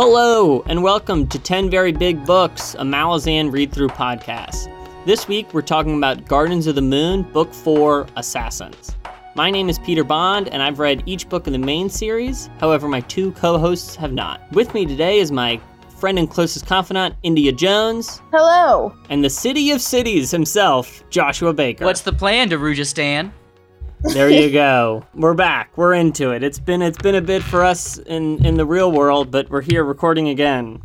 Hello, and welcome to 10 Very Big Books, a Malazan read through podcast. This week, we're talking about Gardens of the Moon, Book 4 Assassins. My name is Peter Bond, and I've read each book in the main series. However, my two co hosts have not. With me today is my friend and closest confidant, India Jones, Hello. and the City of Cities himself, Joshua Baker. What's the plan, Darujhistan? There you go. We're back. We're into it. It's been it's been a bit for us in in the real world, but we're here recording again.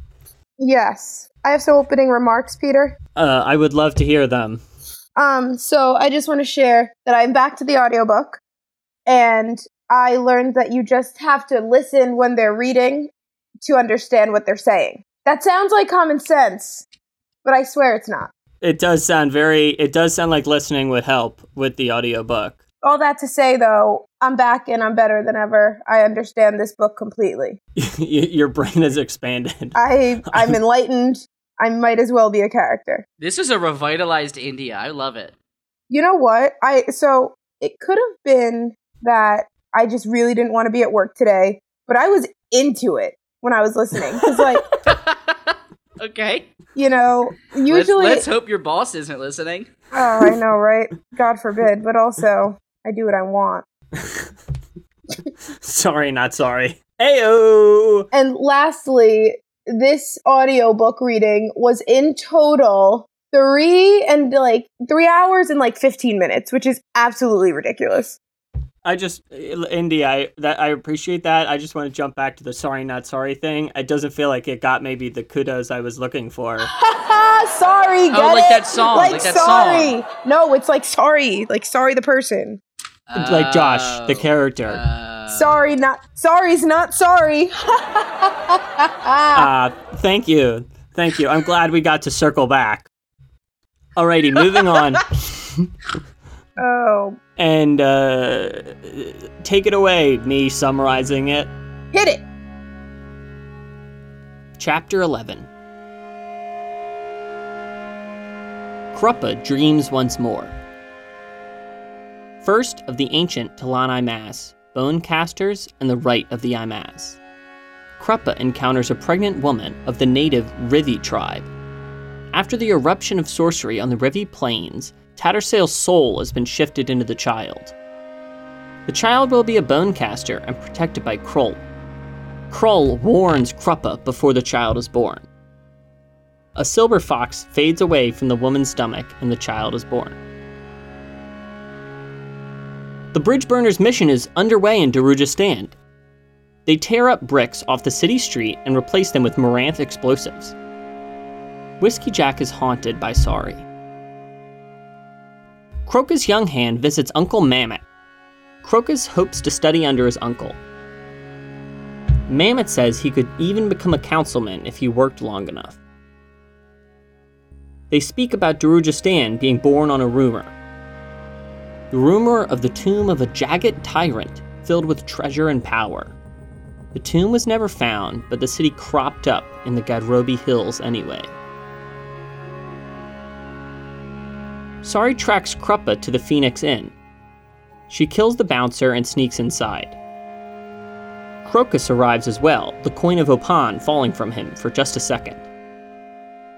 Yes. I have some opening remarks, Peter. Uh, I would love to hear them. Um, so I just want to share that I'm back to the audiobook and I learned that you just have to listen when they're reading to understand what they're saying. That sounds like common sense, but I swear it's not. It does sound very. It does sound like listening would help with the audiobook. All that to say though, I'm back and I'm better than ever. I understand this book completely. Your brain has expanded. I I'm enlightened. I might as well be a character. This is a revitalized India. I love it. You know what? I so it could have been that I just really didn't want to be at work today, but I was into it when I was listening cuz like, okay. you know, Let's, usually let's hope your boss isn't listening. Oh, I know, right? God forbid, but also I do what I want. sorry, not sorry. Ayo. And lastly, this audiobook reading was in total 3 and like 3 hours and like 15 minutes, which is absolutely ridiculous. I just, Indy, I that I appreciate that. I just want to jump back to the sorry, not sorry thing. It doesn't feel like it got maybe the kudos I was looking for. sorry, oh, get Oh, like it? that song, Like, like that sorry. No, it's like sorry, like sorry the person. Like Josh, the Oh, character. uh, sorry, not sorry's not sorry. Ah, thank you, thank you. I'm glad we got to circle back. Alrighty, moving on. oh, and uh, take it away, me summarizing it. hit it. Chapter 11 Kruppe dreams once more. First of the ancient T'lan Imass, bone casters, and the rite of the Imass. Kruppe encounters a pregnant woman of the native Rivi tribe. After the eruption of sorcery on the Rivi Plains, Tattersail's soul has been shifted into the child. The child will be a bone caster and protected by K'rul. K'rul warns Kruppe before the child is born. A silver fox fades away from the woman's stomach and the child is born. The bridge burner's mission is underway in Darujhistan. They tear up bricks off the city street and replace them with Moranth explosives. Whiskey Jack is haunted by Sorry. Crokus Younghand visits Uncle Mammot. Crokus hopes to study under his uncle. Mammot says he could even become a councilman if he worked long enough. They speak about Darujhistan being born on a rumor. The rumor of the tomb of a Jaghut tyrant filled with treasure and power. The tomb was never found, but the city cropped up in the Gadrobi Hills anyway. Sorry tracks Kruppe to the Phoenix Inn. She kills the bouncer and sneaks inside. Crokus arrives as well, the coin of Oponn falling from him for just a second.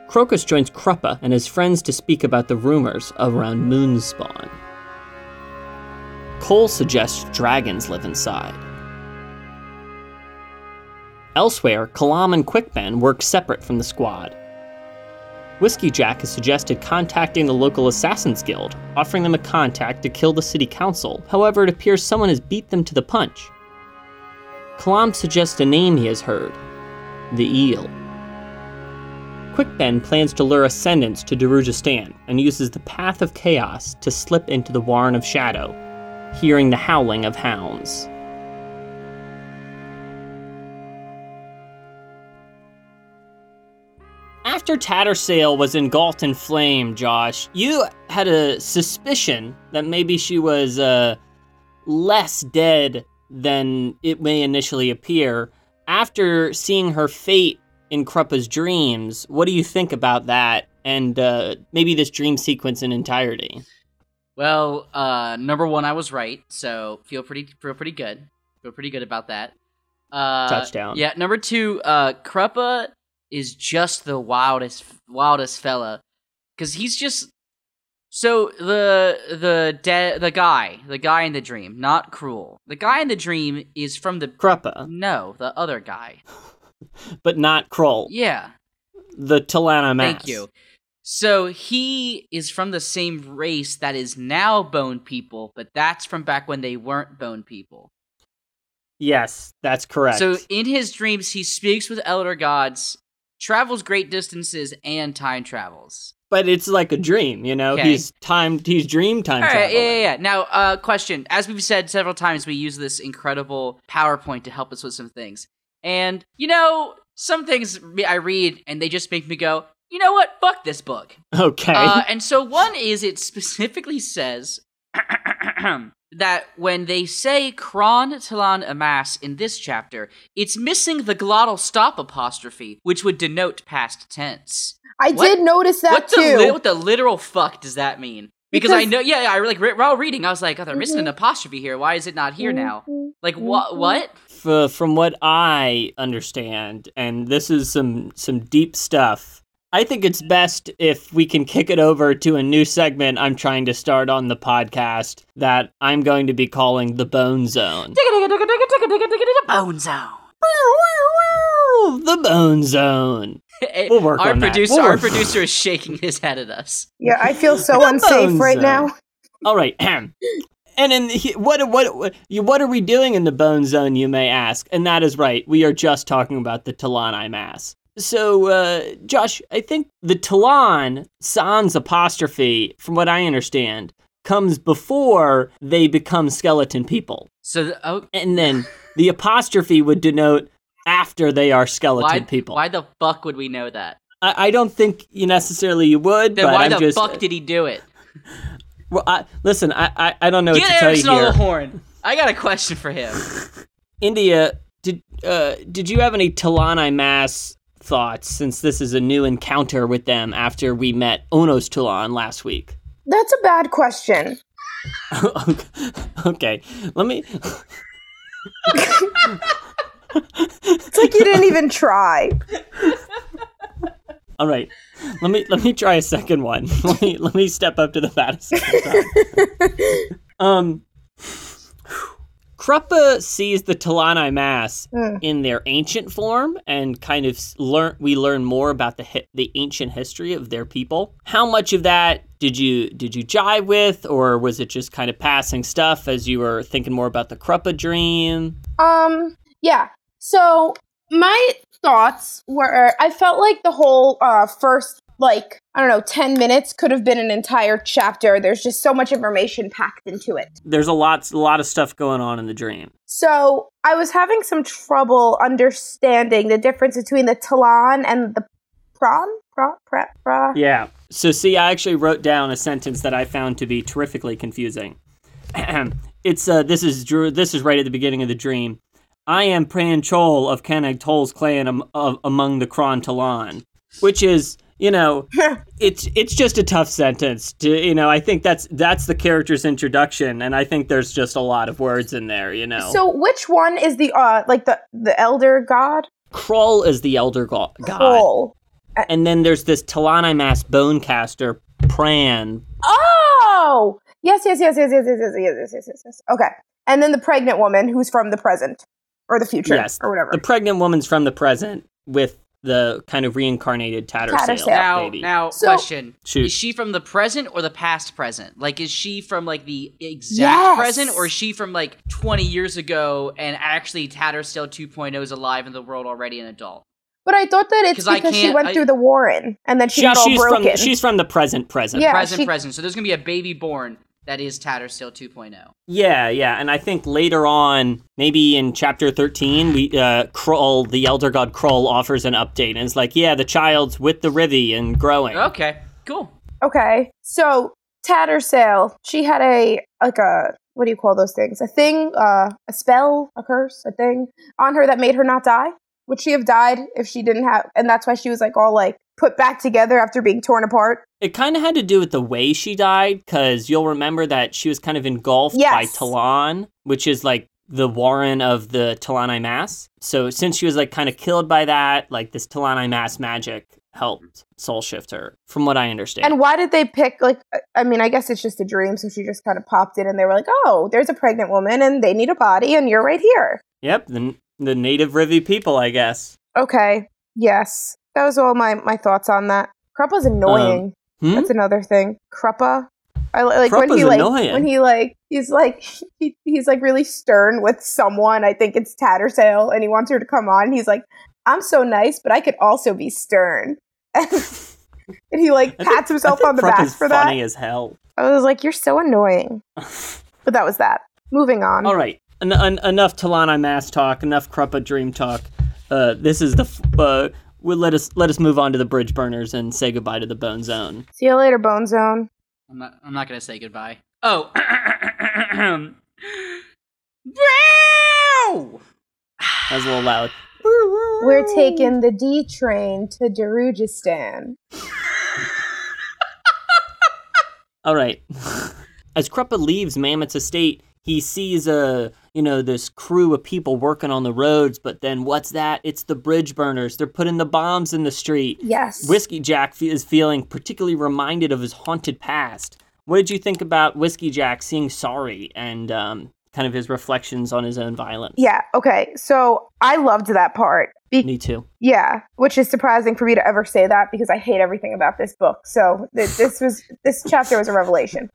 Crokus joins Kruppe and his friends to speak about the rumors around Moonspawn. Coll suggests dragons live inside. Elsewhere, Kalam and Quick Ben work separate from the squad. Whiskey Jack has suggested contacting the local Assassins Guild, offering them a contact to kill the city council. However, it appears someone has beat them to the punch. Kalam suggests a name he has heard the Eel. Quick Ben plans to lure Ascendants to Darujhistan and uses the Path of Chaos to slip into the Warren of Shadow, hearing the howling of hounds. After Tattersail was engulfed in flame, Josh, you had a suspicion that maybe she was uh, less dead than it may initially appear. After seeing her fate in Kruppe's dreams, what do you think about that and uh, maybe this dream sequence in entirety? Well, uh, number one, I was right, so feel pretty feel pretty good. Feel pretty good about that. Uh, touchdown. Yeah, number two, uh, Kruppe is just the wildest, wildest fella, because he's just so the the de- the guy, the guy in the dream, not K'rul. The guy in the dream is from the Kruppe, no, the other guy. but not K'rul. Yeah, The T'lan Imass. thank you. So he is from the same race that is now bone people, but that's from back when they weren't bone people. Yes, that's correct. So in his dreams, he speaks with elder gods, travels great distances, and time travels. but it's like a dream, you know. Okay. He's time. He's dream time All right, traveling. yeah, yeah, yeah. Now, uh, question. As we've said several times, we use this incredible PowerPoint to help us with some things. And, you know, some things I read and they just make me go, you know what? Fuck this book. Okay. Uh, and so one is it specifically says that when they say Kron Talan Imass in this chapter, it's missing the glottal stop apostrophe, which would denote past tense. I What- did notice that what the too. li- what the literal fuck does that mean? Because, I know, yeah, I like re- while reading, I was like, oh, they're missing an Mhm. apostrophe here. Why is it not here now? Mhm. Like what? Mhm. What? F- from what I understand, and this is some some deep stuff. I think it's best if we can kick it over to a new segment I'm trying to start on the podcast that I'm going to be calling the Bone Zone. Bone zone. The Bone Zone. We'll work our on that. producer, We'll our work- producer is shaking his head at us. Yeah, I feel so unsafe right Zone. now. All right. ahem. And in the, what what what you- what are we doing in the Bone Zone? You may ask, and that is right. We are just talking about the T'lan Imass. So, uh, Josh, I think the Talan sans apostrophe, from what I understand, comes before they become skeleton people, So, the, oh, and then the apostrophe would denote after they are skeleton why, people. why the fuck would we know that? I, I don't think you necessarily you would, Then but why I'm the just fuck did he do it? well, I, listen. I, I I don't know what Get to tell you here. horn. I got a question for him. India, did uh, did you have any T'lan Imass thoughts since this is a new encounter with them after we met Onos T'oolan last week? That's a bad question. okay, let me. It's like you didn't even try. All right, let me let me try a second one. Let me let me step up to the bat a second time. um, Kruppe sees the T'lan Imass Mm. in their ancient form and kind of learn we learn more about the hi- the ancient history of their people. How much of that did you did you jive with or was it just kind of passing stuff as you were thinking more about the Kruppa dream? Um, yeah. So my thoughts were I felt like the whole uh first like I don't know 10 minutes could have been an entire chapter. There's just so much information packed into it. There's a lot a lot of stuff going on in the dream. So I was having some trouble understanding the difference between the Talon and the prawn. Pra, pra, pra. Yeah. So see, I actually wrote down a sentence that I found to be terrifically confusing. it's uh, this is Drew. This is right at the beginning of the dream. I am Pran Chole of Cannig Tol's clan am, of, among the Kron Talan, which is you know it's it's just a tough sentence to you know I think that's that's the character's introduction and I think there's just a lot of words in there you know. So which one is the uh like the the elder god? K'rul is the elder go- god, K'rul. and then there's this T'lan Imass Bonecaster Pran Oh, yes, yes, yes, yes, yes, yes, yes, yes, yes, yes, yes, yes. Okay, and then the pregnant woman who's from the present or the future, Yes, or whatever. The pregnant woman's from the present with the kind of reincarnated Tattersail, Tattersail. Now, baby. now, So- question: Shoot. Is she from the present or the past present? Like, is she from like the exact Yes. present, or is she from like 20 years ago and actually Tattersail 2.0 is alive in the world already, an adult? but I thought that it's 'Cause I because she can't- went I- through the Warren and then she, She- got all she's broken. from she's from the present present. Yeah, present, she- present. So there's gonna be a baby born that is Tattersail 2.0. yeah, yeah. And I think later on, maybe in chapter thirteen, we uh K'rul, the elder god K'rul, offers an update and it's like, yeah, the child's with the Rivi and growing. Okay, cool. okay, so Tattersail, she had a like a what do you call those things? A thing, uh, a spell, a curse, a thing on her that made her not die. Would she have died if she didn't have? And that's why she was like all like put back together after being torn apart. It kind of had to do with the way she died, because you'll remember that she was kind of engulfed by Tellann, which is like the Warren of the T'lan Imass. So since she was like kind of killed by that, like this T'lan Imass magic helped soul shift her, from what I understand. And why did they pick like I mean, I guess it's just a dream, so she just kind of popped in and they were like, "Oh, there's a pregnant woman and they need a body and you're right here." yep, the the native Rivi people, I guess. Okay. Yes. That was all my my thoughts on that. Kruppe's um, annoying. Hmm? That's another thing. Kruppe. I li- like when Kruppe's he like annoying. when he like he's like he, he's like really stern with someone. I think it's Tattersail, and he wants her to come on. He's like, "I'm so nice, but I could also be stern." and he like I think- pats himself on the back for that. funny as hell. I was like, "You're so annoying." But that was that. Moving on. All right, en- en- enough T'lan Imass talk. Enough Kruppe Dream talk. Uh, this is the. F- uh, we'll let us let us move on to the bridge burners and say goodbye to the Bone Zone. See you later, Bone Zone. I'm not. I'm not gonna say goodbye. Oh. Brow! That was a little loud. We're taking the D train to Darujhistan. All right. As Kruppe leaves Mammot's estate, he sees a you know this crew of people working on the roads. But then what's that? It's the bridge burners. They're putting the bombs in the street. Yes. Whiskey Jack is feeling particularly reminded of his haunted past. What did you think about Whiskey Jack seeing sorry and um, kind of his reflections on his own violence? Yeah, okay. So I loved that part. Be- Me too. yeah, which is surprising for me to ever say that because I hate everything about this book. So th- this was this chapter was a revelation.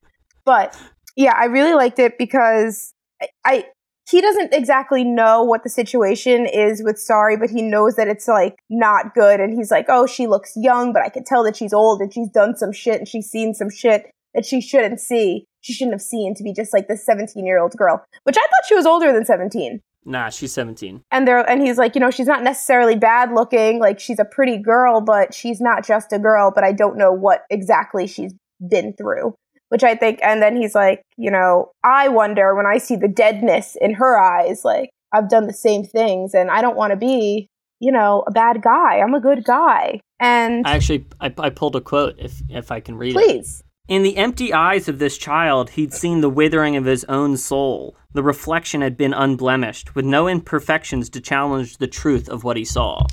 But yeah, I really liked it because I, I he doesn't exactly know what the situation is with Sorry, but he knows that it's like not good and he's like, "Oh, she looks young, but I can tell that she's old and she's done some shit and she's seen some shit that she shouldn't see. She shouldn't have seen to be just like this 17-year-old girl." Which I thought she was older than 17 Nah, she's 17. and they're and he's like you know she's not necessarily bad looking like she's a pretty girl but she's not just a girl but i don't know what exactly she's been through which i think and then he's like you know i wonder when i see the deadness in her eyes like i've done the same things and i don't want to be you know a bad guy i'm a good guy and I actually I, I pulled a quote if if I can read it. please In the empty eyes of this child, he'd seen the withering of his own soul. The reflection had been unblemished, with no imperfections to challenge the truth of what he saw.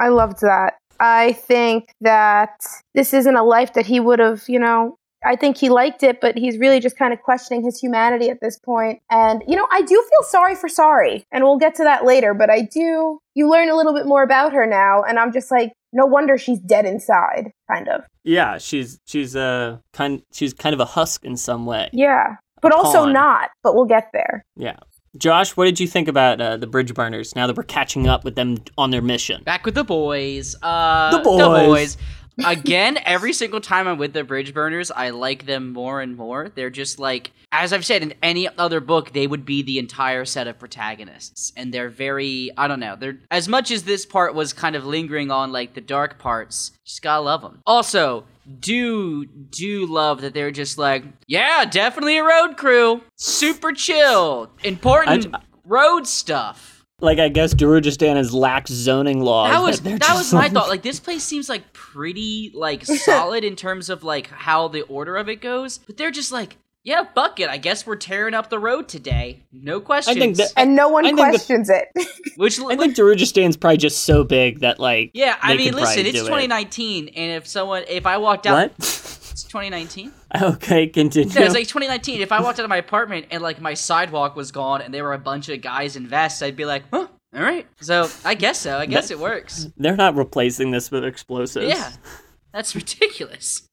I loved that. I think that this isn't a life that he would have, you know, I think he liked it, but he's really just kind of questioning his humanity at this point. And, you know, I do feel sorry for Sorry, and we'll get to that later, but I do, you learn a little bit more about her now, and I'm just like, no wonder she's dead inside, kind of. Yeah, she's she's a kind she's kind of a husk in some way. Yeah. But also pawn. not, but we'll get there. Yeah. Josh, what did you think about uh, the bridge burners? Now that we're catching up with them on their mission. Back with the boys. Uh, The boys. Again, every single time I'm with the bridge burners, I like them more and more. They're just like, as I've said in any other book, they would be the entire set of protagonists, and they're very, I don't know, they're as much as this part was kind of lingering on like the dark parts. Just gotta love them. Also, do do love that they're just like, yeah, definitely a road crew, super chill, important I- road stuff. Like I guess Darujhistan has lax zoning laws. that was that was my like- thought. Like this place seems like pretty like solid in terms of like how the order of it goes, but they're just like, yeah, fuck it. I guess we're tearing up the road today. No questions. I think that And no one I think the- questions it. Which I think Darujhistan's probably just so big that like yeah, I mean, listen, it's do it. 2019, and if someone, if I walked out, What? it's 2019. okay, continue. No, it's like 2019. If I walked out of my apartment and like my sidewalk was gone and there were a bunch of guys in vests, I'd be like, huh, all right. So I guess so. I guess it works. They're not replacing this with explosives. Yeah, that's ridiculous.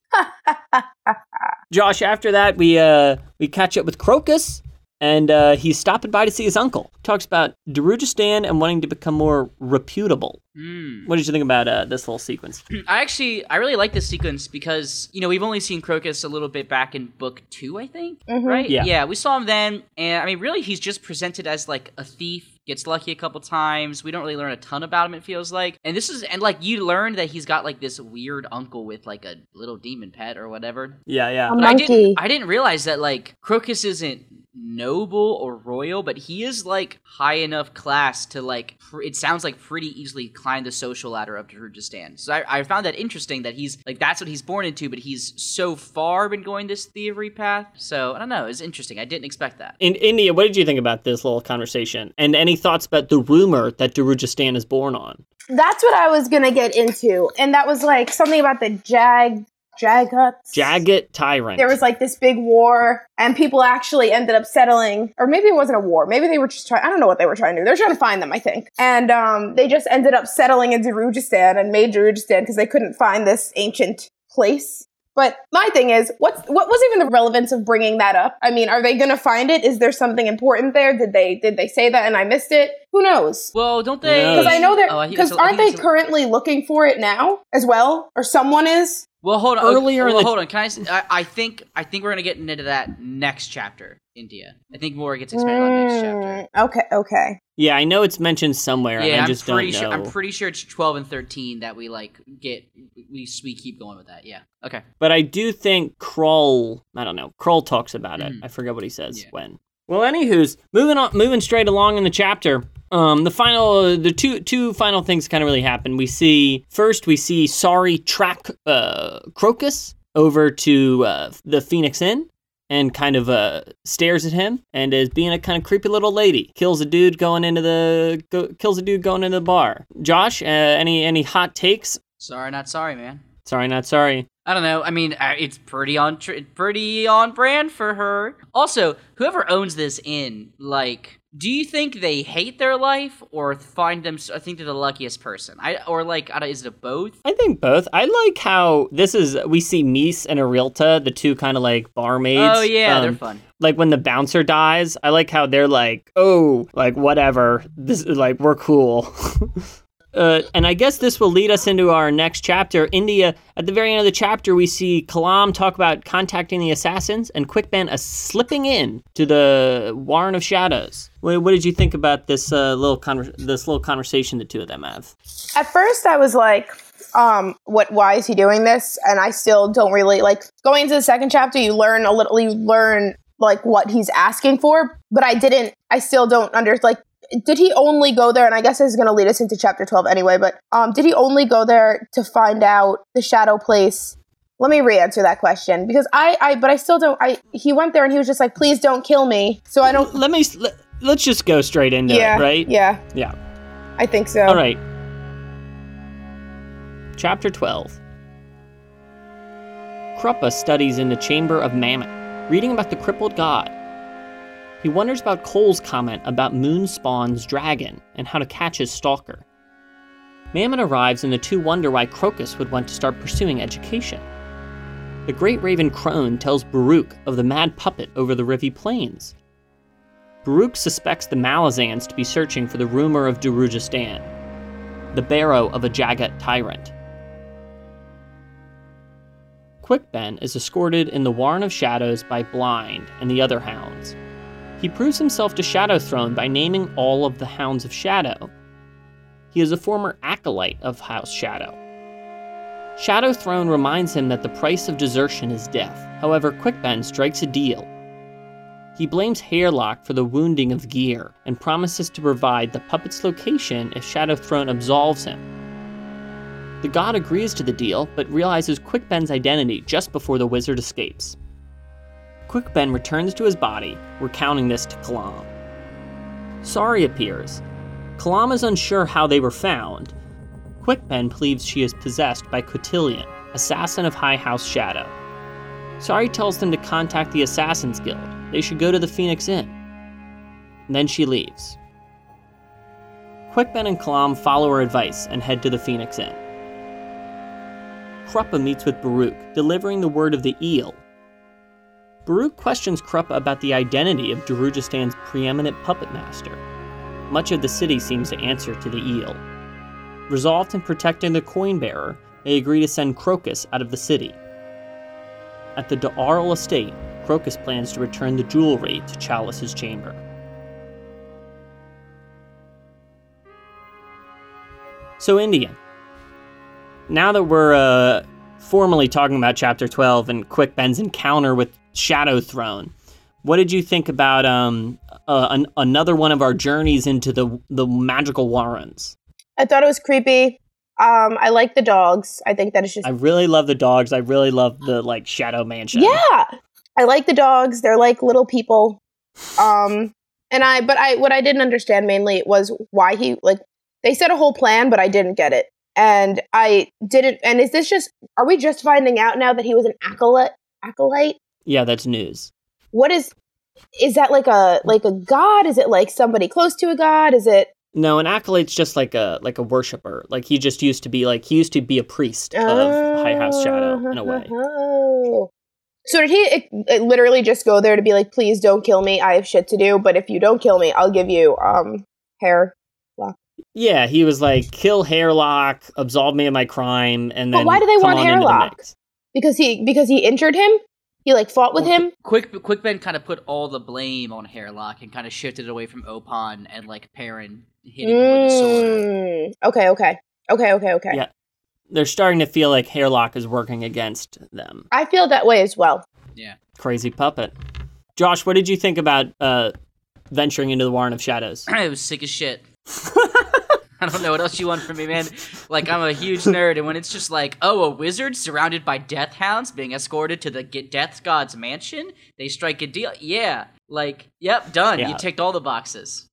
Josh, after that, we uh we catch up with Crokus, and uh, he's stopping by to see his uncle. Talks about Darujhistan and wanting to become more reputable. Hmm. What did you think about uh, this little sequence? I actually I really like this sequence because you know we've only seen Crokus a little bit back in book two, I think, Mhm. right? Yeah. yeah, we saw him then, and I mean, really, he's just presented as like a thief, gets lucky a couple times. We don't really learn a ton about him. It feels like, and this is and like you learn that he's got like this weird uncle with like a little demon pet or whatever. Yeah, yeah. A But I monkey. didn't I didn't realize that like Crokus isn't noble or royal, but he is like high enough class to like. Pr- it sounds like pretty easily climb the social ladder of Darujhistan. So I, I found that interesting that he's like that's what he's born into, but he's so far been going this thievery path. So I don't know. It's interesting. I didn't expect that. In India, what did you think about this little conversation? And any thoughts about the rumor that Darujhistan is born on? That's what I was gonna get into, and that was like something about the Jag Jaghuts. Jaghut Tyrant. There was like this big war, and people actually ended up settling, or maybe it wasn't a war. Maybe they were just trying. I don't know what they were trying to do. They're trying to find them, I think. And um, they just ended up settling in Darujhistan and made Darujhistan because they couldn't find this ancient place. But my thing is, what's what was even the relevance of bringing that up? I mean, are they going to find it? Is there something important there? Did they did they say that and I missed it? Who knows? Well, don't they? Because I know they're Oh, because it's a- I aren't they currently looking for it now as well, or someone is? Well, hold on. Earlier in well, hold on. Can I? I think. I think we're gonna get into that next chapter. India. I think more gets expanded on next chapter. Mm, Okay, okay. yeah, I know it's mentioned somewhere. Yeah, and I I'm just pretty don't sure. know. I'm pretty sure it's 12 and 13 that we like get. We we keep going with that. Yeah. Okay. But I do think K'rul, I don't know, K'rul talks about it. Mhm. I forget what he says Yeah. when. Well, anywho's moving on, moving straight along in the chapter. Um, the final, the two two final things kind of really happen. We see first, we see Sorry track uh, Crokus over to uh, the Phoenix Inn and kind of uh, stares at him and is being a kind of creepy little lady. Kills a dude going into the go, kills a dude going into the bar. Josh, uh, any any hot takes? Sorry, not sorry, man. Sorry, not sorry. I don't know. I mean, uh, it's pretty on tr- pretty on brand for her. Also, whoever owns this inn, like, do you think they hate their life or find them? I think they're the luckiest person. I or like, I is it both? I think both. I like how this is. We see Meese and Irilta, the two kind of like barmaids. oh yeah, they're um, fun. Like when the bouncer dies, I like how they're like, oh, like whatever. This is like we're cool. Uh, and I guess this will lead us into our next chapter. India, at the very end of the chapter, we see Kalam talk about contacting the assassins and Quick Ben uh, slipping in to the Warren of Shadows. What, what did you think about this uh, little this little conversation the two of them have? At first, I was like, um, what? Why is he doing this? And I still don't really like going into the second chapter. You learn a little. You learn like what he's asking for, but I didn't. I still don't under like. Did he only go there? And I guess this is going to lead us into chapter twelve anyway. But um, did he only go there to find out the shadow place? Let me re-answer that question because I, I, but I still don't. I he went there and he was just like, please don't kill me. So I don't. Let me let, let's just go straight into yeah. it, right? Yeah. Yeah. I think so. All right. Chapter 12. Kruppe studies in the chamber of Mammot, reading about the crippled god. He wonders about Coll's comment about Moonspawn's dragon and how to catch his stalker. Mammot arrives and the two wonder why Crokus would want to start pursuing education. The great raven Crone tells Baruk of the mad puppet over the Rivi Plains. Baruk suspects the Malazans to be searching for the rumor of Darujhistan, the barrow of a Jaghut tyrant. Quick Ben is escorted in the Warren of Shadows by Blind and the other hounds. He proves himself to Shadow Throne by naming all of the Hounds of Shadow. He is a former acolyte of House Shadow. Shadow Throne reminds him that the price of desertion is death. However, Quick Ben strikes a deal. He blames Hairlock for the wounding of Gear and promises to provide the puppet's location if Shadow Throne absolves him. The god agrees to the deal, but realizes Quick Ben's identity just before the wizard escapes. Quick Ben returns to his body, recounting this to Kalam. Sorry appears. Kalam is unsure how they were found. Quick Ben believes she is possessed by Cotillion, assassin of High House Shadow. Sorry tells them to contact the Assassin's Guild. They should go to the Phoenix Inn. Then she leaves. Quick Ben and Kalam follow her advice and head to the Phoenix Inn. Kruppe meets with Baruk, delivering the word of the eel. Baruk questions Kruppe about the identity of Darujhistan's preeminent puppet master. Much of the city seems to answer to the eel. Resolved in protecting the coin bearer, they agree to send Crokus out of the city. At the D'Arle estate, Crokus plans to return the jewelry to Challice's chamber. So, Indian. Now that we're uh, formally talking about Chapter 12 and Quick Ben's encounter with Shadow Throne, what did you think about um uh, an, another one of our journeys into the the magical warrens? I thought it was creepy. Um, I like the dogs. I think that it's just I really love the dogs. I really love the like shadow mansion. yeah. I like the dogs. They're like little people. Um, and I, but I, what I didn't understand mainly was why he like they said a whole plan, but I didn't get it, and I didn't. And is this just? Are we just finding out now that he was an acolyte? Acolyte? Yeah, that's news. What is? Is that like a like a god? Is it like somebody close to a god? Is it? No, an acolyte's just like a like a worshiper. Like he just used to be like he used to be a priest of High House Shadow in a way. Oh. So did he it, it literally just go there to be like, please don't kill me. I have shit to do. But if you don't kill me, I'll give you um hair. Yeah, he was like kill Hairlock, absolve me of my crime, and But then why do they want into the Hairlock? Because he because he injured him. He like fought with him. Quick, Quick Ben kind of put all the blame on Hairlock and kind of shifted it away from Oponn and like Paran hitting him with the sword. Mm. Okay. Okay. Okay. Okay. Okay. Yeah. They're starting to feel like Hairlock is working against them. I feel that way as well. Yeah, crazy puppet. Josh, what did you think about uh, venturing into the Warren of Shadows? it was sick as shit. I don't know what else you want from me, man. Like I'm a huge nerd, and when it's just like, oh, a wizard surrounded by death hounds being escorted to the Get Death God's mansion, they strike a deal. Yeah, like, yep, done. Yeah. You ticked all the boxes.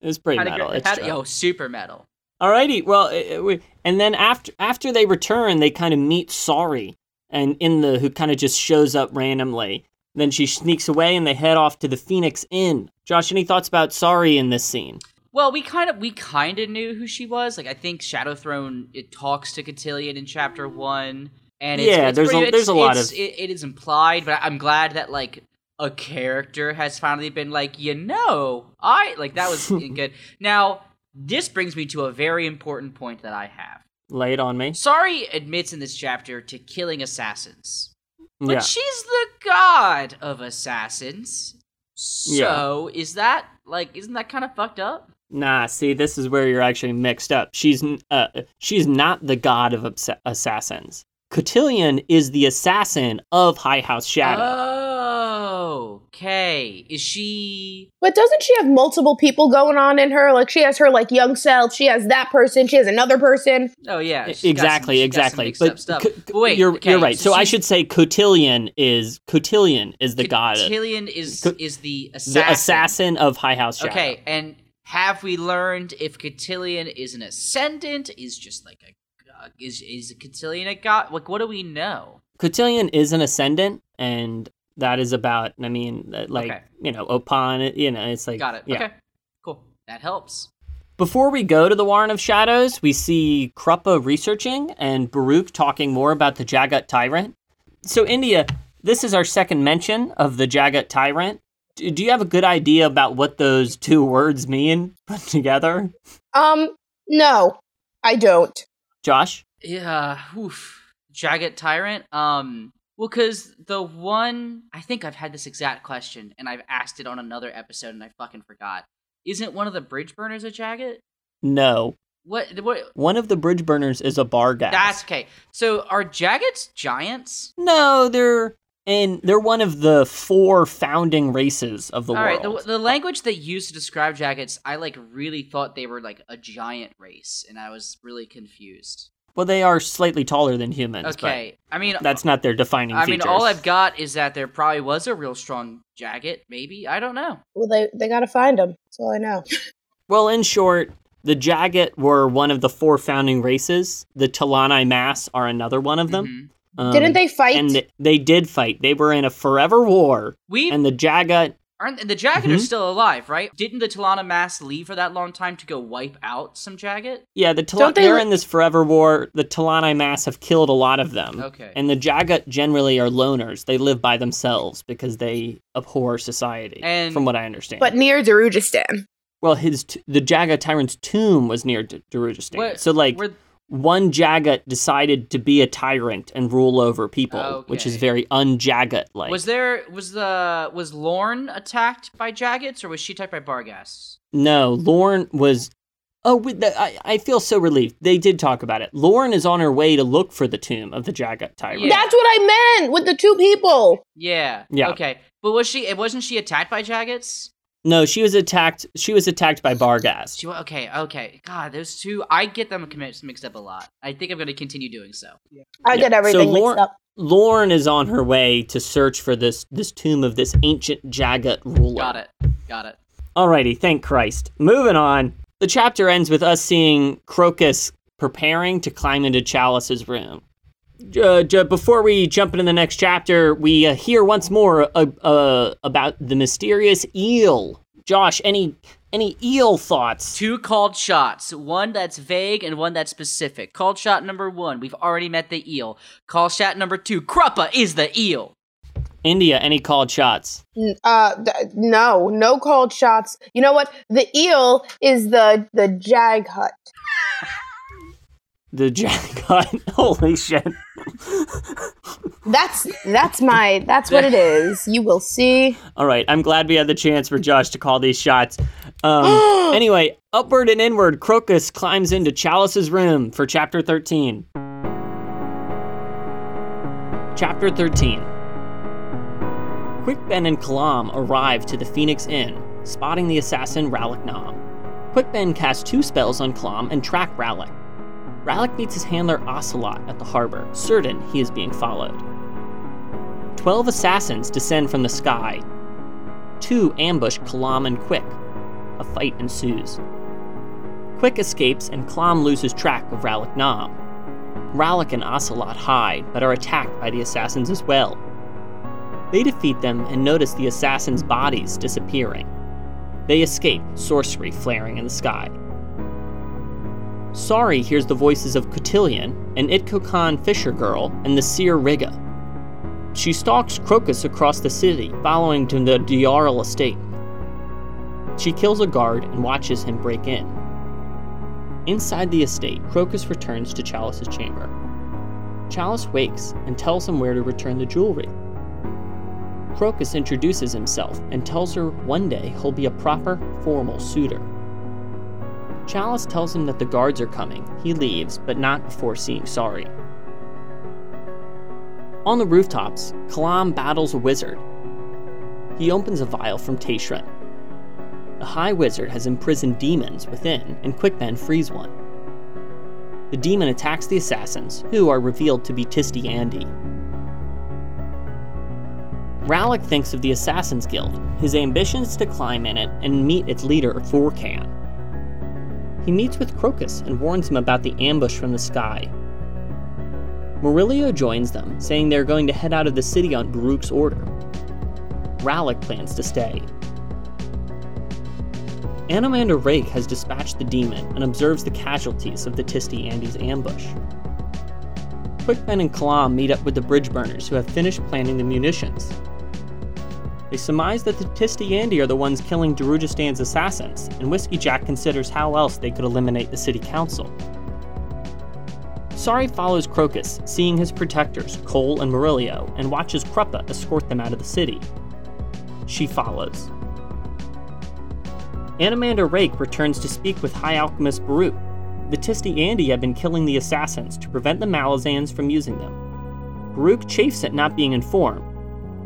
It was pretty a metal. gr- It's true. yo, super metal. Alrighty, well, uh, we- and then after after they return, they kind of meet Sorry, and in the who kind of just shows up randomly. Then she sneaks away, and they head off to the Phoenix Inn. Josh, any thoughts about Sorry in this scene? Well, we kind of we kind of knew who she was. Like I think Shadow Throne it talks to Cotillion in chapter one, and it's, Yeah, it's there's a- there's a lot of- it, it is implied, but I'm glad that like a character has finally been like, you know, I like that was good. Now this brings me to a very important point that I have. Lay it on me. Sorry admits in this chapter to killing assassins, but Yeah, she's the god of assassins. So is that like isn't that kind of fucked up? Nah. See, this is where you're actually mixed up. She's uh, she's not the god of obs- assassins. Cotillion is the assassin of High House Shadow. Oh, okay. Is she? But doesn't she have multiple people going on in her? Like she has her like young self. She has that person. She has another person. Oh yeah, she's some- exactly, some exactly. mixed up But stuff. co- But wait, you're okay, you're right. So, I should say Cotillion is Cotillion is the god, Cotillion is Co- is the assassin. the assassin of High House Shadow. Okay, and have we learned if Cotillion is an ascendant? Is just like a uh, is is Cotillion a god? Like, what do we know? Cotillion is an ascendant, and that is about. I mean, uh, like Okay. you know, Oponn. You know, it's like Got it. Yeah. Okay, cool. That helps. Before we go to the Warren of Shadows, we see Kruppe researching and Baruk talking more about the Jaghut Tyrant. So, India, this is our second mention of the Jaghut Tyrant. Do do you have a good idea about what those two words mean put together, Um, no, I don't. Josh? Yeah, oof. Jagged Tyrant. Um, well, because the one I think I've had this exact question, and I've asked it on another episode, and I fucking forgot. Isn't one of the bridge burners a Jagged? No. What? What? One of the bridge burners is a Barghast. That's okay. So are Jaggeds giants? No, they're and they're one of the four founding races of the All right. world. The, the language they used to describe Jaggeds, I like really thought they were like a giant race, and I was really confused. well, they are slightly taller than humans. Okay. I mean, that's not their defining I mean, all I've got is that there probably was a real strong Jagged. Maybe I don't know. Well, they they gotta find him. That's all I know. Well, in short, the Jaghut were one of the four founding races. The T'lan Imass are another one of them. Mhm. Um, Didn't they fight? And th- they did fight. They were in a forever war, We and the Jaghut. aren't the Jagged are Mhm. still alive, right? Didn't the T'lan Imass leave for that long time to go wipe out some Jagged? Yeah, the Tal- Don't they they're li- in this forever war. The T'lan Imass have killed a lot of them. Okay. And the Jaghut generally are loners. They live by themselves because they abhor society, And- from what I understand. but near Darujhistan. well, his t- the Jaghut tyrant's tomb was near D- Darujistan. So like Were- one Jaghut decided to be a tyrant and rule over people, oh, which is very un-Jaghut like. was there was the was Lorn attacked by Jaggeds or was she attacked by Barghast? no, Lorn was Oh, with the, I, I feel so relieved. They did talk about it. Lauren is on her way to look for the tomb of the Jagat tyrant. Yeah. That's what I meant with the two people. Yeah. Yeah. Okay. But was she? Wasn't she attacked by Jaggets? No, she was attacked. She was attacked by Barghast. She, okay. Okay. God, those two. I get them mixed mixed up a lot. I think I'm going to continue doing so. I get everything So mixed Lauren- up. Lauren is on her way to search for this this tomb of this ancient Jaghut ruler. Got it. Got it. Alrighty, thank Christ. Moving on. The chapter ends with us seeing Crokus preparing to climb into Challice's room. Uh, j- before we jump into the next chapter, we uh, hear once more uh, uh, about the mysterious eel. Josh, any any eel thoughts? Two called shots. One that's vague and one that's specific. Called shot number one. We've already met the eel. Call shot number two. Kruppe is the eel. India, any called shots? Uh, th- no, no called shots. You know what? The eel is the the Jaghut. The jackpot. Holy shit. That's that's my that's what it is. You will see. All right, I'm glad we had the chance for Josh to call these shots. Um, anyway, upward and inward, Crokus climbs into Challice's room for chapter 13. Chapter 13. Quick Ben and Kalam arrive to the Phoenix Inn, spotting the assassin Rallick Nom. Quickben casts two spells on Kalam and track Rallick. Rallick meets his handler Ocelot at the harbor, certain he is being followed. Twelve assassins descend from the sky. Two ambush Kalam and Quick. A fight ensues. Quick escapes and Kalam loses track of Rallick Nom. Rallick and Ocelot hide, but are attacked by the assassins as well. They defeat them and notice the assassins' bodies disappearing. They escape, sorcery flaring in the sky. Sorry hears the voices of Cotillion, an Itko Kan fisher girl, and the seer Riga. She stalks Crokus across the city, following to the D'Arle estate. She kills a guard and watches him break in. Inside the estate, Crokus returns to Challice's chamber. Challice wakes and tells him where to return the jewelry. Crokus introduces himself and tells her one day he'll be a proper, formal suitor. Challice tells him that the guards are coming. He leaves, but not before seeing Sorry. On the rooftops, Kalam battles a wizard. He opens a vial from Tayschrenn. The High Wizard has imprisoned demons within, and Quick Ben frees one. The demon attacks the assassins, who are revealed to be Tiste Andii. Rallick thinks of the Assassin's Guild. His ambition is to climb in it and meet its leader, Thorcan. He meets with Crokus and warns him about the ambush from the sky. Murillio joins them, saying they're going to head out of the city on Baruk's order. Rallick plans to stay. Anomander Rake has dispatched the demon and observes the casualties of the Tiste Andii's ambush. Quick Ben and Kalam meet up with the bridge burners who have finished planning the munitions. They surmise that the Tiste Andii are the ones killing Darujhistan's assassins, and Whiskey Jack considers how else they could eliminate the city council. Sorry follows Crokus, seeing his protectors, Coll and Murillio, and watches Kruppe escort them out of the city. She follows. Anomander Rake returns to speak with High Alchemist Baruk. The Tiste Andii have been killing the assassins to prevent the Malazans from using them. Baruk chafes at not being informed.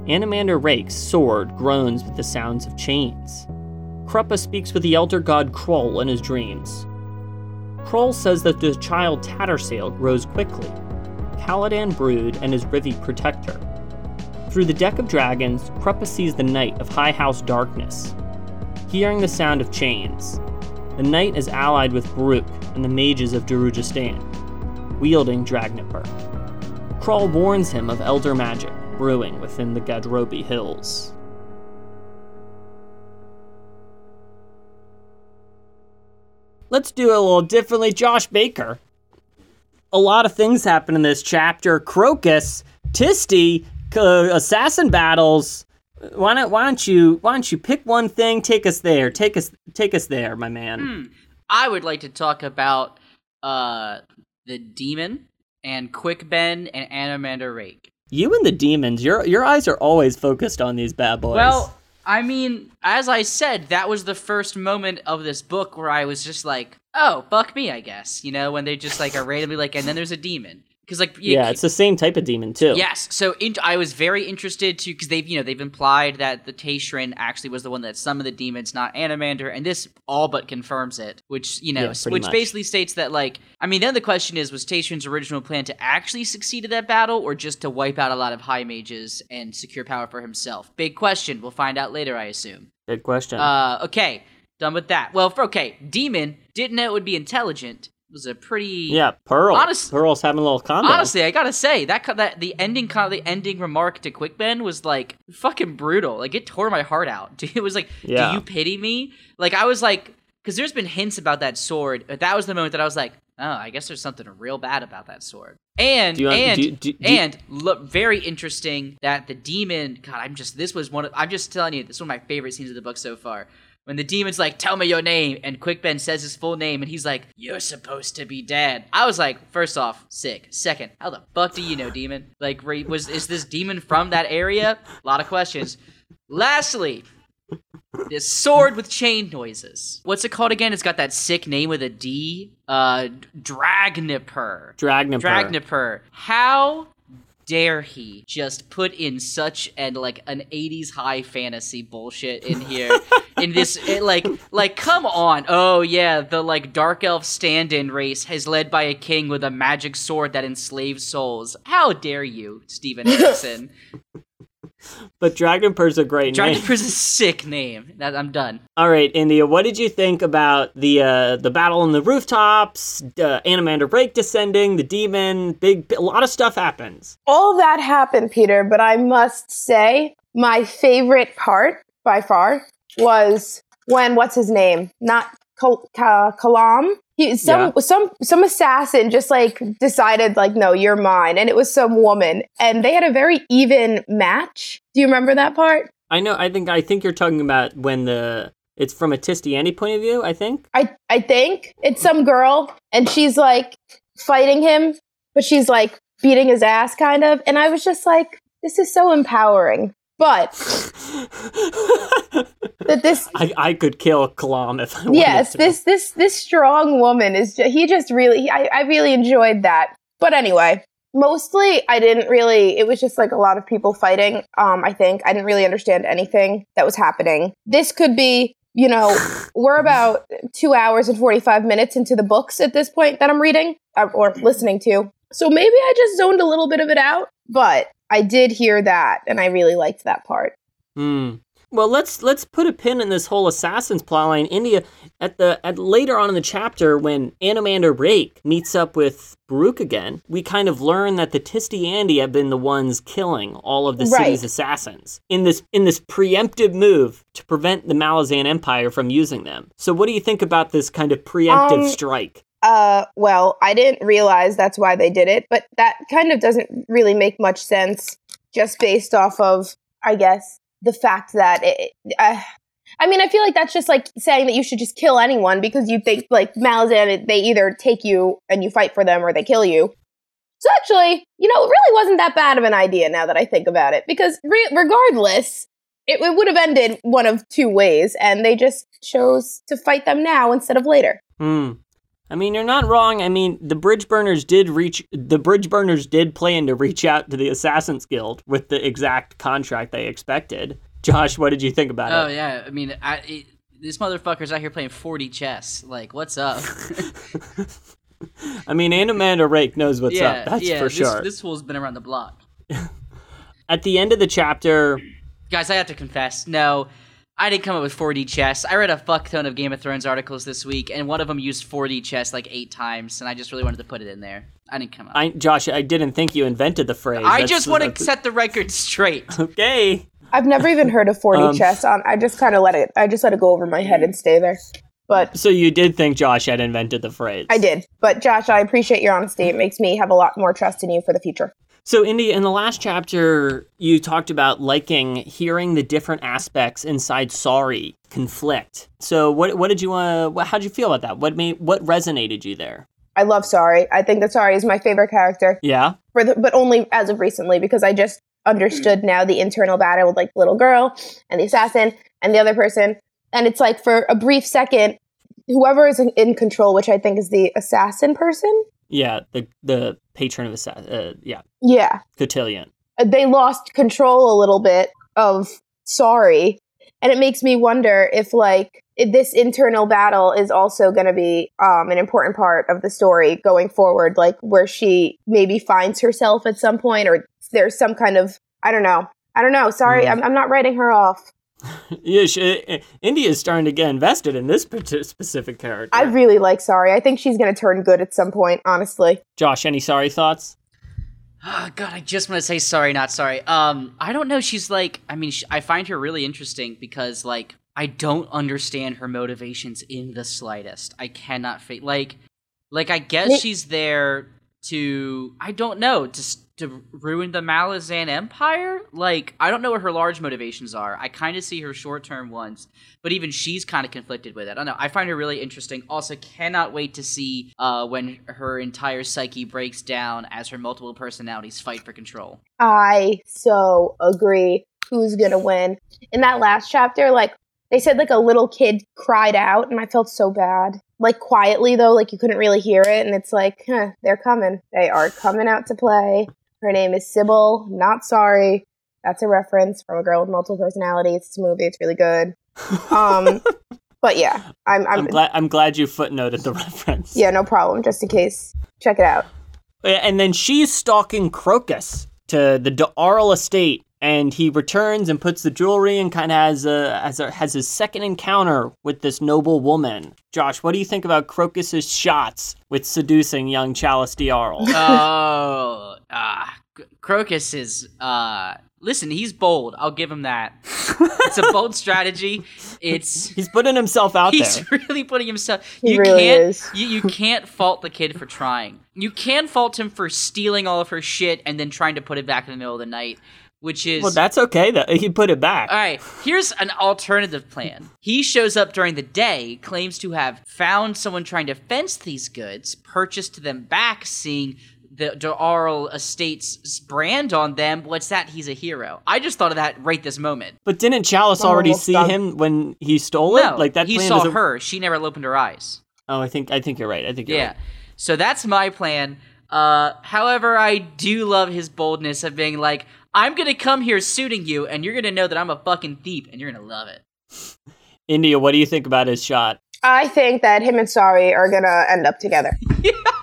Anomander Rake's sword groans with the sounds of chains. Kruppe speaks with the elder god K'rul in his dreams. K'rul says that the child Tattersail grows quickly. Caladan Brood and his Rivi Protector. Through the deck of dragons, Kruppe sees the Knight of High House Darkness. Hearing the sound of chains, the Knight is allied with Baruk and the mages of Darujhistan, wielding Dragnipur. K'rul warns him of elder magic brewing within the Gadrobi Hills. Let's do it a little differently. Josh Baker. A lot of things happen in this chapter. Crokus, Tiste, assassin battles. Why don't why don't you why don't you pick one thing? Take us there. Take us take us there, my man. Hmm. I would like to talk about uh the demon and Quick Ben and Anomander Rake. You and the demons. Your your eyes are always focused on these bad boys. Well, I mean, as I said, that was the first moment of this book where I was just like, "Oh, fuck me," I guess. You know, when they just like are randomly like, and then there's a demon because like you- Yeah, it's the same type of demon too. Yes, so in, I was very interested to because they've you know they've implied that the Tayschrenn actually was the one that summoned the demons, not Anomander, and this all but confirms it. Which you know, Yeah, which much. basically states that like I mean, then the question is, was Tayschrenn's original plan to actually succeed at that battle, or just to wipe out a lot of high mages and secure power for himself? Big question. We'll find out later, I assume. Good question. Uh, okay, done with that. Well, for, okay, demon didn't know it would be intelligent. Was a pretty yeah, Pearl. honest- Pearl's having a little combo. Honestly, I gotta say that that the ending the ending remark to Quick Ben was like fucking brutal. Like it tore my heart out. It was like, Yeah. do you pity me? Like I was like, because there's been hints about that sword, but that was the moment that I was like, oh, I guess there's something real bad about that sword. And want- and do you- do- do and look, very interesting that the demon. God, I'm just this was one. Of, I'm just telling you, this is one of my favorite scenes of the book so far. When the demon's like, "Tell me your name," and Quick Ben says his full name, and he's like, "You're supposed to be dead." I was like, first off, sick. Second, how the fuck do you know demon? Like, was is this demon from that area? A lot of questions. Lastly, this sword with chain noises. What's it called again? It's got that sick name with a D. Uh, Dragnipur. Dragnipur. Dragnipur. How dare he just put in such an like an 80s high fantasy bullshit in here? In this it, like like come on. Oh yeah the like dark elf stand-in race is led by a king with a magic sword that enslaves souls. How dare you stephen Anderson? But Dragnipur's a great name. Dragnipur's a sick name that i'm done All right, India. What did you think about the uh, the battle on the rooftops? Uh, Anomander Rake descending, the demon, big, a lot of stuff happens. All that happened, Peter, but I must say my favorite part by far was when what's his name? Not Kal- Ka- Kalam. He some Yeah. some some assassin just like decided like no, you're mine, and it was some woman, and they had a very even match. Do you remember that part? I know. I think. I think you're talking about when the it's from a Tiste Andii point of view. I think. I I think it's some girl, and she's like fighting him, but she's like beating his ass, kind of. And I was just like, this is so empowering. But that this I, I could kill Kalam if I wanted yes to. this this this strong woman is ju- he just really I, I really enjoyed that. But anyway mostly i didn't really it was just like a lot of people fighting um i think. I didn't really understand anything that was happening. This could be you know we're about two hours and 45 minutes into the books at this point that i'm reading uh, or listening to. So maybe i just zoned a little bit of it out but i did hear that and i really liked that part Hmm. Well, let's let's put a pin in this whole assassin's plotline. India at the at later on in the chapter when Anomander Rake meets up with Baruk again, we kind of learn that the Tiste Andii have been the ones killing all of the Right. city's assassins in this in this preemptive move to prevent the Malazan Empire from using them. So, what do you think about this kind of preemptive Um, strike? Uh, well, I didn't realize that's why they did it, but that kind of doesn't really make much sense just based off of, I guess, the fact that it. Uh, I mean, I feel like that's just like saying that you should just kill anyone because you think like Malazan, they either take you and you fight for them or they kill you. So actually, you know, it really wasn't that bad of an idea now that I think about it because re- regardless, it, it would have ended one of two ways, and they just chose to fight them now instead of later. Hmm. I mean, you're not wrong. I mean, the bridge burners did reach the bridge burners did plan to reach out to the Assassins Guild with the exact contract they expected. Josh, what did you think about oh it? Oh yeah i mean I, it, this motherfucker's out here playing 40 chess like what's up I mean, and Anomander Rake knows what's yeah up. That's yeah for this, sure. this fool's been around the block At the end of the chapter, Guys, I have to confess, no, I didn't come up with 4D chess. I read a fuck ton of Game of Thrones articles this week, and one of them used 4D chess like eight times, and I just really wanted to put it in there. I didn't come up. I, Josh, I didn't think you invented the phrase. I That's- just want to that's- set the record straight. Okay. I've never even heard of 4D Um, chess. Um, I just kind of let it. I just let it go over my head and stay there. But So you did think Josh had invented the phrase. I did. But Josh, I appreciate your honesty. It makes me have a lot more trust in you for the future. So, Indy, in the last chapter, you talked about liking hearing the different aspects inside Sorry conflict. So, what what did you uh, how'd you feel about that? What made what resonated you there? I love Sorry. I think that Sorry is my favorite character, Yeah. for the, but only as of recently because I just understood now the internal battle with like the little girl and the assassin and the other person. And it's like for a brief second, whoever is in, in control, which I think is the assassin person. Yeah, the the patron of the Uh, yeah, Yeah. cotillion. Uh, They lost control a little bit of sorry. And it makes me wonder if like if this internal battle is also going to be um, an important part of the story going forward, like where she maybe finds herself at some point, or there's some kind of I don't know, I don't know. Sorry, Mhm. I'm, I'm not writing her off. Yeah, she, eh, eh, India is starting to get invested in this specific character. I really like Sorry. I think she's going to turn good at some point. Honestly, Josh, any sorry thoughts? Oh, God, I just want to say sorry, not sorry. Um, I don't know. She's like, I mean, sh- I find her really interesting because, like, I don't understand her motivations in the slightest. I cannot fa- like, like I guess Me- she's there to, I don't know, to s- to ruin the Malazan Empire. Like, I don't know what her large motivations are. I kind of see her short term ones, but even she's kind of conflicted with it. I don't know. I find her really interesting. Also, cannot wait to see uh, when her entire psyche breaks down as her multiple personalities fight for control. I so agree. Who's going to win? In that last chapter, like they said, like a little kid cried out, and I felt so bad. Like quietly though, like you couldn't really hear it, and it's like, huh, they're coming. They are coming out to play. Her name is Sybil. Not sorry. That's a reference from a girl with multiple personalities. It's a movie. It's really good. Um, but yeah, I'm, I'm, I'm glad. I'm glad you footnoted the reference. yeah, no problem. Just in case, check it out. And then she's stalking Crokus to the D'Arle estate, and he returns and puts the jewelry and kind of has a has a has his second encounter with this noble woman. Josh, what do you think about Crokus's shots with seducing young Challice D'Arle? oh, ah, C- Crokus is. uh Listen, he's bold. I'll give him that. It's a bold strategy. It's He's putting himself out he's there. He's really putting himself. He you really can't. is. You, you can't fault the kid for trying. You can fault him for stealing all of her shit and then trying to put it back in the middle of the night, which is Well, that's okay. That he put it back. all right, here's an alternative plan. He shows up during the day, claims to have found someone trying to fence these goods, purchased them back, seeing the D'Arle Estate's brand on them. What's that? He's a hero. I just thought of that right this moment. But didn't Challice Oh, already see done. him when he stole No, it? Like that he plan saw doesn't- her. She never opened her eyes. Oh, I think I think you're right. I think you're Yeah. right. So that's my plan. Uh, however, I do love his boldness of being like, I'm gonna come here suiting you, and you're gonna know that I'm a fucking thief, and you're gonna love it. India, what do you think about his shot? I think that him and Sorry are gonna end up together.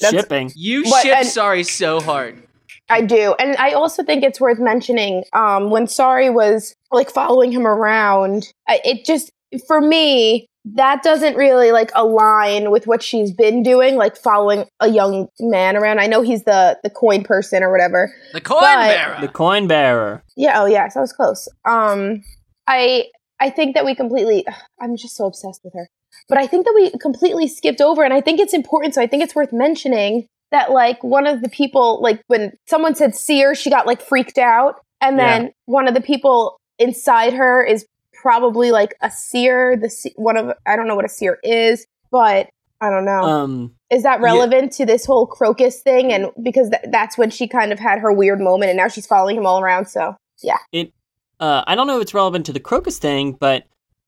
That's- Shipping. You But- ship and- sorry so hard. I do. And I also think it's worth mentioning um, when Sorry was like following him around, it just, for me, that doesn't really like align with what she's been doing, like following a young man around. I know he's the, the coin person or whatever. The coin But- bearer. The coin bearer. Yeah. Oh, yes. I was close. Um, I, I think that we completely, I'm just so obsessed with her. But I think that we completely skipped over, and I think it's important. So I think it's worth mentioning that, like, one of the people, like, when someone said seer, she got like freaked out, and then one of the people inside her is probably like a seer. The se- one of I don't know what a seer is, but I don't know. Um, is that yeah. relevant to this whole Crokus thing? And because th- that's when she kind of had her weird moment, and now she's following him all around. So yeah, it. uh, I don't know if it's relevant to the Crokus thing, but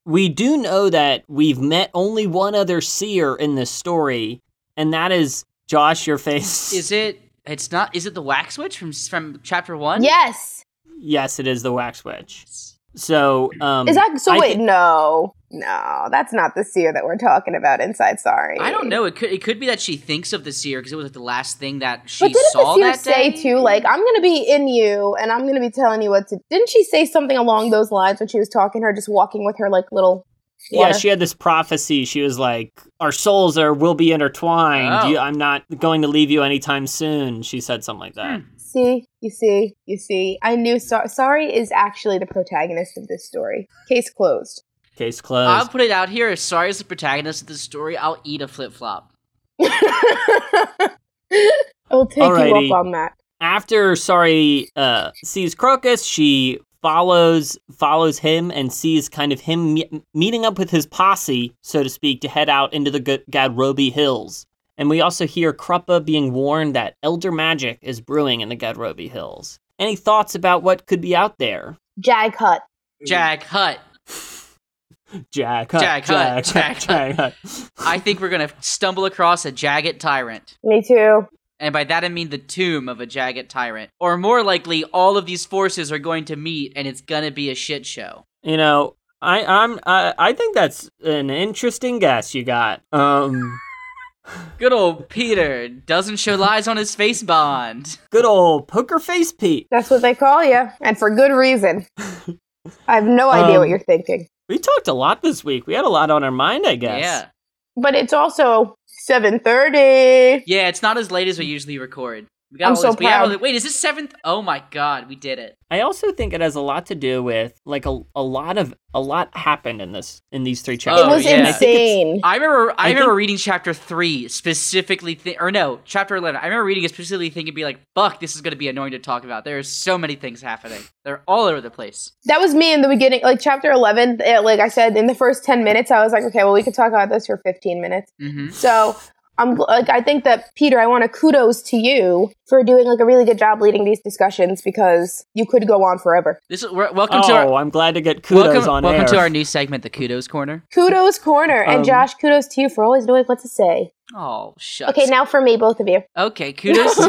we do know that we've met only one other seer in this story, and that is Josh. Your face. Is it? It's not. Is it the wax Witch from from chapter one? yes, yes, it is the Wax Witch. So, um, is that so? I wait, thi- no, no, that's not the seer that we're talking about inside. Sorry, I don't know. It could. It could be that she thinks of the seer because it was like the last thing that she But didn't saw the seer that say day. too, like, I'm gonna be in you and I'm gonna be telling you what to didn't she say something along those lines when she was talking to her, just walking with her like little Yeah, water? she had this prophecy. She was like, "Our souls are will be intertwined. Oh. You, I'm not going to leave you anytime soon." She said something like that. Hmm. See, you see, you see. I knew so- sorry is actually the protagonist of this story. Case closed. Case closed. I'll put it out here. If Sorry is the protagonist of this story, I'll eat a flip flop. I'll take Alrighty. you up on that. After Sorry uh, sees Crokus, she follows follows him and sees kind of him me- meeting up with his posse, so to speak, to head out into the G- Gadrobi Hills. And we also hear Kruppe being warned that elder magic is brewing in the Gadrobi Hills. Any thoughts about what could be out there? Jaghut. Mm-hmm. Jaghut. Jack Hut, Jaghut, Jack, Jaghut. I think we're gonna stumble across a Jaghut tyrant. Me too. And by that I mean the tomb of a Jaghut tyrant. Or more likely, all of these forces are going to meet and it's gonna be a shit show. You know, I I'm I, I think that's an interesting guess you got. Um, Good old Peter doesn't show lies on his face bond. good old poker face Pete. That's what they call you, and for good reason. I have no idea Um, what you're thinking. We talked a lot this week. We had a lot on our mind, I guess. Yeah. But it's also 7:30. Yeah, it's not as late as we usually record. We got I'm all so this- we all proud. wait, is this seventh? Oh my god, we did it. I also think it has a lot to do with like a, a lot of a lot happened in this in these three chapters. it was yeah. I think it's- insane. I remember. I, I remember think- reading chapter three specifically, thi- or no, chapter eleven. I remember reading it specifically, thinking, "Be like, fuck, this is going to be annoying to talk about." There are so many things happening. They're all over the place. That was me in the beginning, like chapter 11. eh, Like I said, in the first 10 minutes, I was like, okay, well, we could talk about this for 15 minutes. hmm So I'm like, I think that Peter, I want to kudos to you for doing like a really good job leading these discussions because you could go on forever. This is welcome oh, to our I'm glad to get kudos welcome, on welcome air. to our new segment, the Kudos Corner. Kudos corner, and Um, Josh, kudos to you for always knowing what to say. Oh, shucks. Okay, now for me, both of you. Okay, kudos.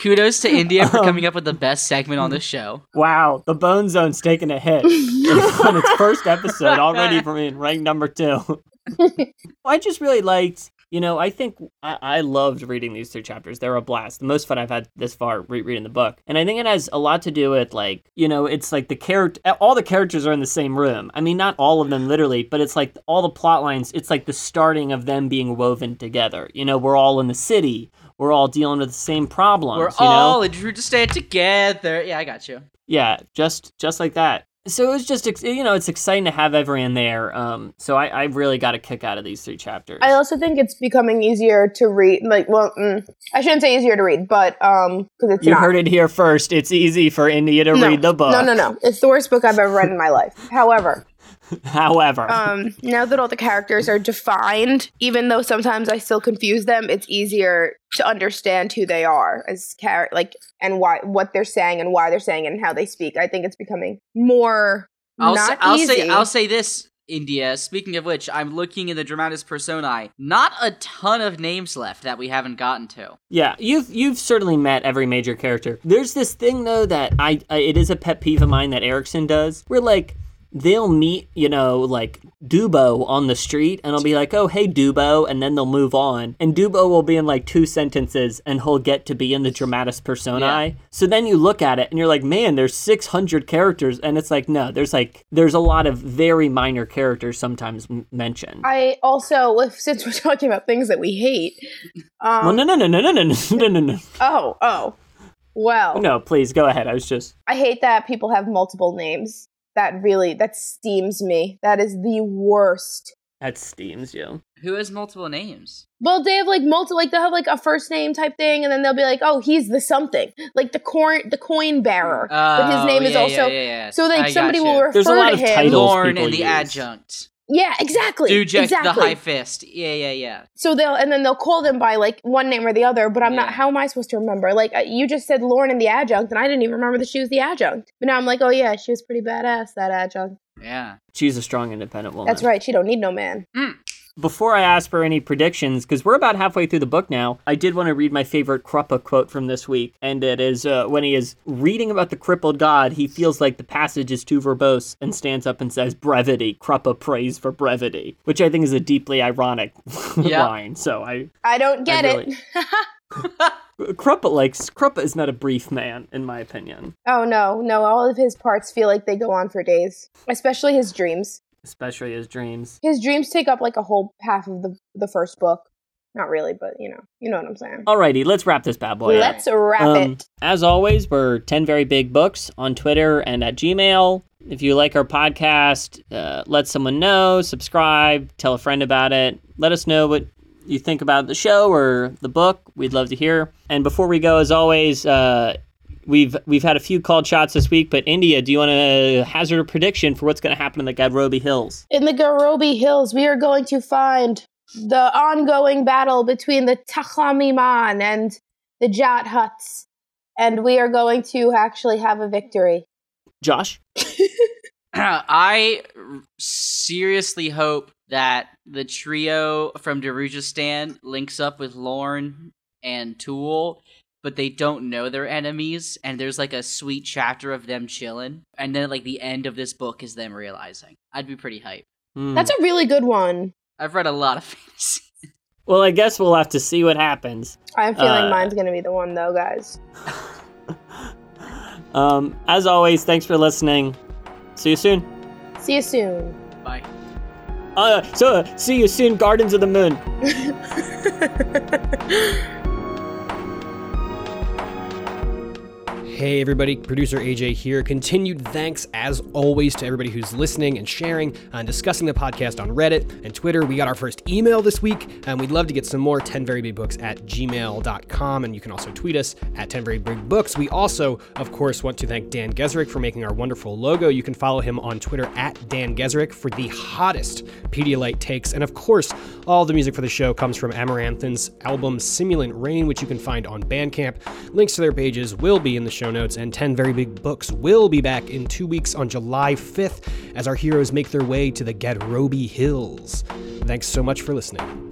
kudos to India for Um, coming up with the best segment on the show. Wow, the Bone Zone's taking a hit on its first episode already from in rank number two. I just really liked, you know, I think I, I loved reading these three chapters. They're a blast. The most fun I've had this far re- reading the book. And I think it has a lot to do with, like, you know, it's like the character, all the characters are in the same room. I mean, not all of them literally, but it's like all the plot lines, it's like the starting of them being woven together. You know, we're all in the city. We're all dealing with the same problems. We're you know? all in to stay together. Yeah, I got you. yeah just just like that so it was just you know it's exciting to have everyone there um so i i really got a kick out of these three chapters I also think it's becoming easier to read. Like, well, mm, I shouldn't say easier to read, but um, because it's you not. heard it here first it's easy for india to No, read the book No, no, no. It's the worst book I've ever read in my life. However, however um, now that all the characters are defined, even though sometimes I still confuse them, it's easier to understand who they are as char- like and why what they're saying and why they're saying it and how they speak. I think it's becoming more I'll not say, I'll easy. say I'll say this, India. Speaking of which, I'm looking in the Dramatis Personae. Not a ton of names left that we haven't gotten to. yeah you've you've certainly met every major character there's this thing though that i, I it is a pet peeve of mine that erickson does where like they'll meet you know like dubo on the street and i'll be like oh hey dubo and then they'll move on. And dubo will be in like two sentences and he'll get to be in the dramatis personae. So then you look at it and you're like man there's 600 characters and it's like no there's like there's a lot of very minor characters sometimes m- mentioned. I also, since we're talking about things that we hate, um, well no no no no no no no no no no. Oh, oh, well, no please go ahead. I was just I hate that people have multiple names. That really that steams me. That is the worst. that steams you Who has multiple names? Well, they have like multiple, like they'll have like a first name type thing, and then they'll be like, "Oh, he's the something," like the coin, the coin bearer. but his Oh, name is also yeah, yeah, yeah. so like I somebody gotcha. will refer There's a lot to of him. titles. Lorn people and the use. adjunct. Yeah, exactly. Dujek exactly. the High Fist. Yeah, yeah, yeah. So they'll and then they'll call them by like one name or the other. But I'm not. How am I supposed to remember? Like uh, you just said, Lorn and the adjunct, and I didn't even remember that she was the adjunct. But now I'm like, oh yeah, she was pretty badass. That adjunct. Yeah. she's a strong independent woman That's right. She don't need no man. Before I ask for any predictions, because we're about halfway through the book now, I did want to read my favorite Kruppe quote from this week, and it is uh, when he is reading about the crippled god, he feels like the passage is too verbose and stands up and says, "Brevity." Kruppe prays for brevity, which I think is a deeply ironic Yeah. line. So I, I don't get really- it. Kruppe likes Kruppe is not a brief man, in my opinion, Oh no, no, all of his parts feel like they go on for days. Especially his dreams. Especially his dreams. His dreams take up like a whole half of the the first book. Not really, but you know, you know what I'm saying. Alrighty, let's wrap this bad boy. Let's wrap Um, it. As always, we're 10 Very Big Books on Twitter and at Gmail. If you like our podcast, uh, let someone know, subscribe, tell a friend about it. Let us know what you think about the show or the book. We'd love to hear. And before we go, as always, uh, we've we've had a few called shots this week. But India, do you want to hazard a prediction for what's going to happen in the Gadrobi Hills? In the Garobi Hills, we are going to find the ongoing battle between the Takhamiman and the Jaghuts. and we are going to actually have a victory. Josh? I seriously hope that the trio from Darujhistan links up with Lorn and Tool, but they don't know they're enemies, and there's like a sweet chapter of them chilling, and then like the end of this book is them realizing. I'd be pretty hyped. Hmm. That's a really good one. I've read a lot of fantasy. well, I guess we'll have to see what happens. I'm feeling Uh, mine's going to be the one, though, guys. Um, as always, thanks for listening. See you soon. See you soon. Bye. Uh, so see you soon, Gardens of the Moon. Hey everybody, producer AJ here. Continued thanks as always to everybody who's listening and sharing and discussing the podcast on Reddit and Twitter. We got our first email this week, and we'd love to get some more 10 Very Big Books at gmail.com. And you can also tweet us at 10 Very Big Books. We also, of course, want to thank Dan Gesrick for making our wonderful logo. You can follow him on Twitter at Dan Gesrick for the hottest Pedialyte takes. And of course, all the music for the show comes from Amaranthin's album Simulant Rain, which you can find on Bandcamp. Links to their pages will be in the show notes, and 10 Very Big Books will be back in two weeks on July 5th as our heroes make their way to the Gadrobi Hills. Thanks so much for listening.